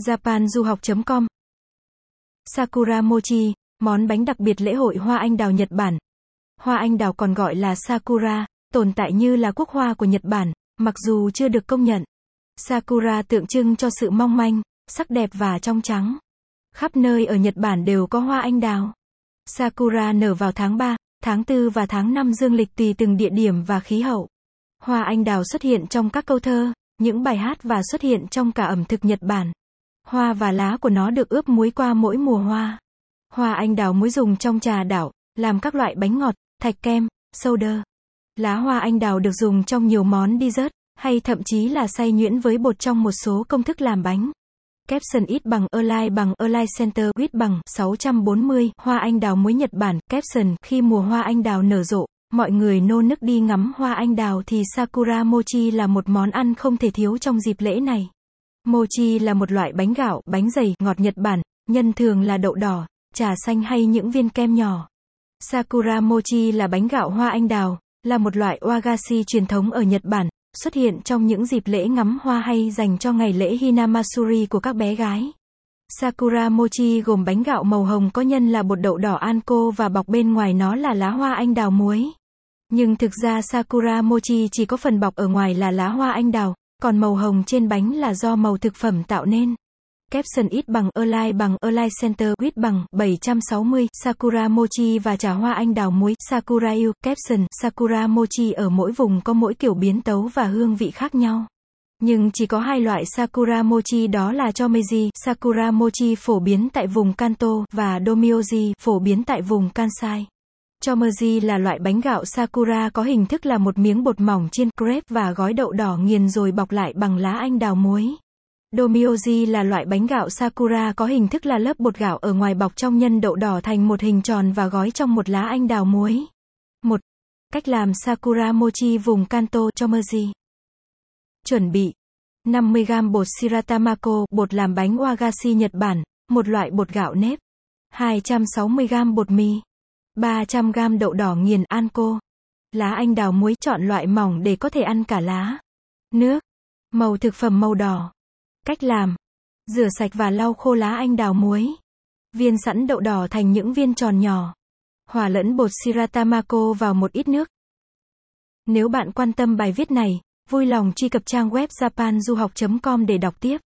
japanduhoc.com Sakura Mochi, món bánh đặc biệt lễ hội hoa anh đào Nhật Bản. Hoa anh đào còn gọi là Sakura, tồn tại như là quốc hoa của Nhật Bản, mặc dù chưa được công nhận. Sakura tượng trưng cho sự mong manh, sắc đẹp và trong trắng. Khắp nơi ở Nhật Bản đều có hoa anh đào. Sakura nở vào tháng 3, tháng 4 và tháng 5 dương lịch tùy từng địa điểm và khí hậu. Hoa anh đào xuất hiện trong các câu thơ, những bài hát và xuất hiện trong cả ẩm thực Nhật Bản. Hoa và lá của nó được ướp muối qua mỗi mùa hoa. Hoa anh đào muối dùng trong trà đảo, làm các loại bánh ngọt, thạch kem, soda. Lá hoa anh đào được dùng trong nhiều món dessert, hay thậm chí là xay nhuyễn với bột trong một số công thức làm bánh. Capson ít bằng Align bằng Align Center with bằng 640, hoa anh đào muối Nhật Bản, Capson, khi mùa hoa anh đào nở rộ, mọi người nô nức đi ngắm hoa anh đào thì Sakura Mochi là một món ăn không thể thiếu trong dịp lễ này. Mochi là một loại bánh gạo, bánh dày, ngọt Nhật Bản, nhân thường là đậu đỏ, trà xanh hay những viên kem nhỏ. Sakura Mochi là bánh gạo hoa anh đào, là một loại wagashi truyền thống ở Nhật Bản, xuất hiện trong những dịp lễ ngắm hoa hay dành cho ngày lễ Hinamatsuri của các bé gái. Sakura Mochi gồm bánh gạo màu hồng có nhân là bột đậu đỏ anko và bọc bên ngoài nó là lá hoa anh đào muối. Nhưng thực ra Sakura Mochi chỉ có phần bọc ở ngoài là lá hoa anh đào, còn màu hồng trên bánh là do màu thực phẩm tạo nên. Capson ít bằng Align bằng Align Center Quýt bằng 760, Sakura Mochi và trà hoa anh đào muối, Sakura yêu, Capson, Sakura Mochi ở mỗi vùng có mỗi kiểu biến tấu và hương vị khác nhau. Nhưng chỉ có hai loại Sakura Mochi đó là Chomeji, Sakura Mochi phổ biến tại vùng Kanto, và Domyoji, phổ biến tại vùng Kansai. Chomeji là loại bánh gạo Sakura có hình thức là một miếng bột mỏng chiên crepe và gói đậu đỏ nghiền rồi bọc lại bằng lá anh đào muối. Domyoji là loại bánh gạo Sakura có hình thức là lớp bột gạo ở ngoài bọc trong nhân đậu đỏ thành một hình tròn và gói trong một lá anh đào muối. 1. Cách làm Sakura Mochi vùng Kanto Chomeji. Chuẩn bị 50g bột shiratamako, bột làm bánh wagashi Nhật Bản, một loại bột gạo nếp. 260g bột mì. 300g đậu đỏ nghiền anko. Lá anh đào muối chọn loại mỏng để có thể ăn cả lá. Nước. Màu thực phẩm màu đỏ. Cách làm. Rửa sạch và lau khô lá anh đào muối. Viên sẵn đậu đỏ thành những viên tròn nhỏ. Hòa lẫn bột siratamako vào một ít nước. Nếu bạn quan tâm bài viết này, vui lòng truy cập trang web japanduhoc.com để đọc tiếp.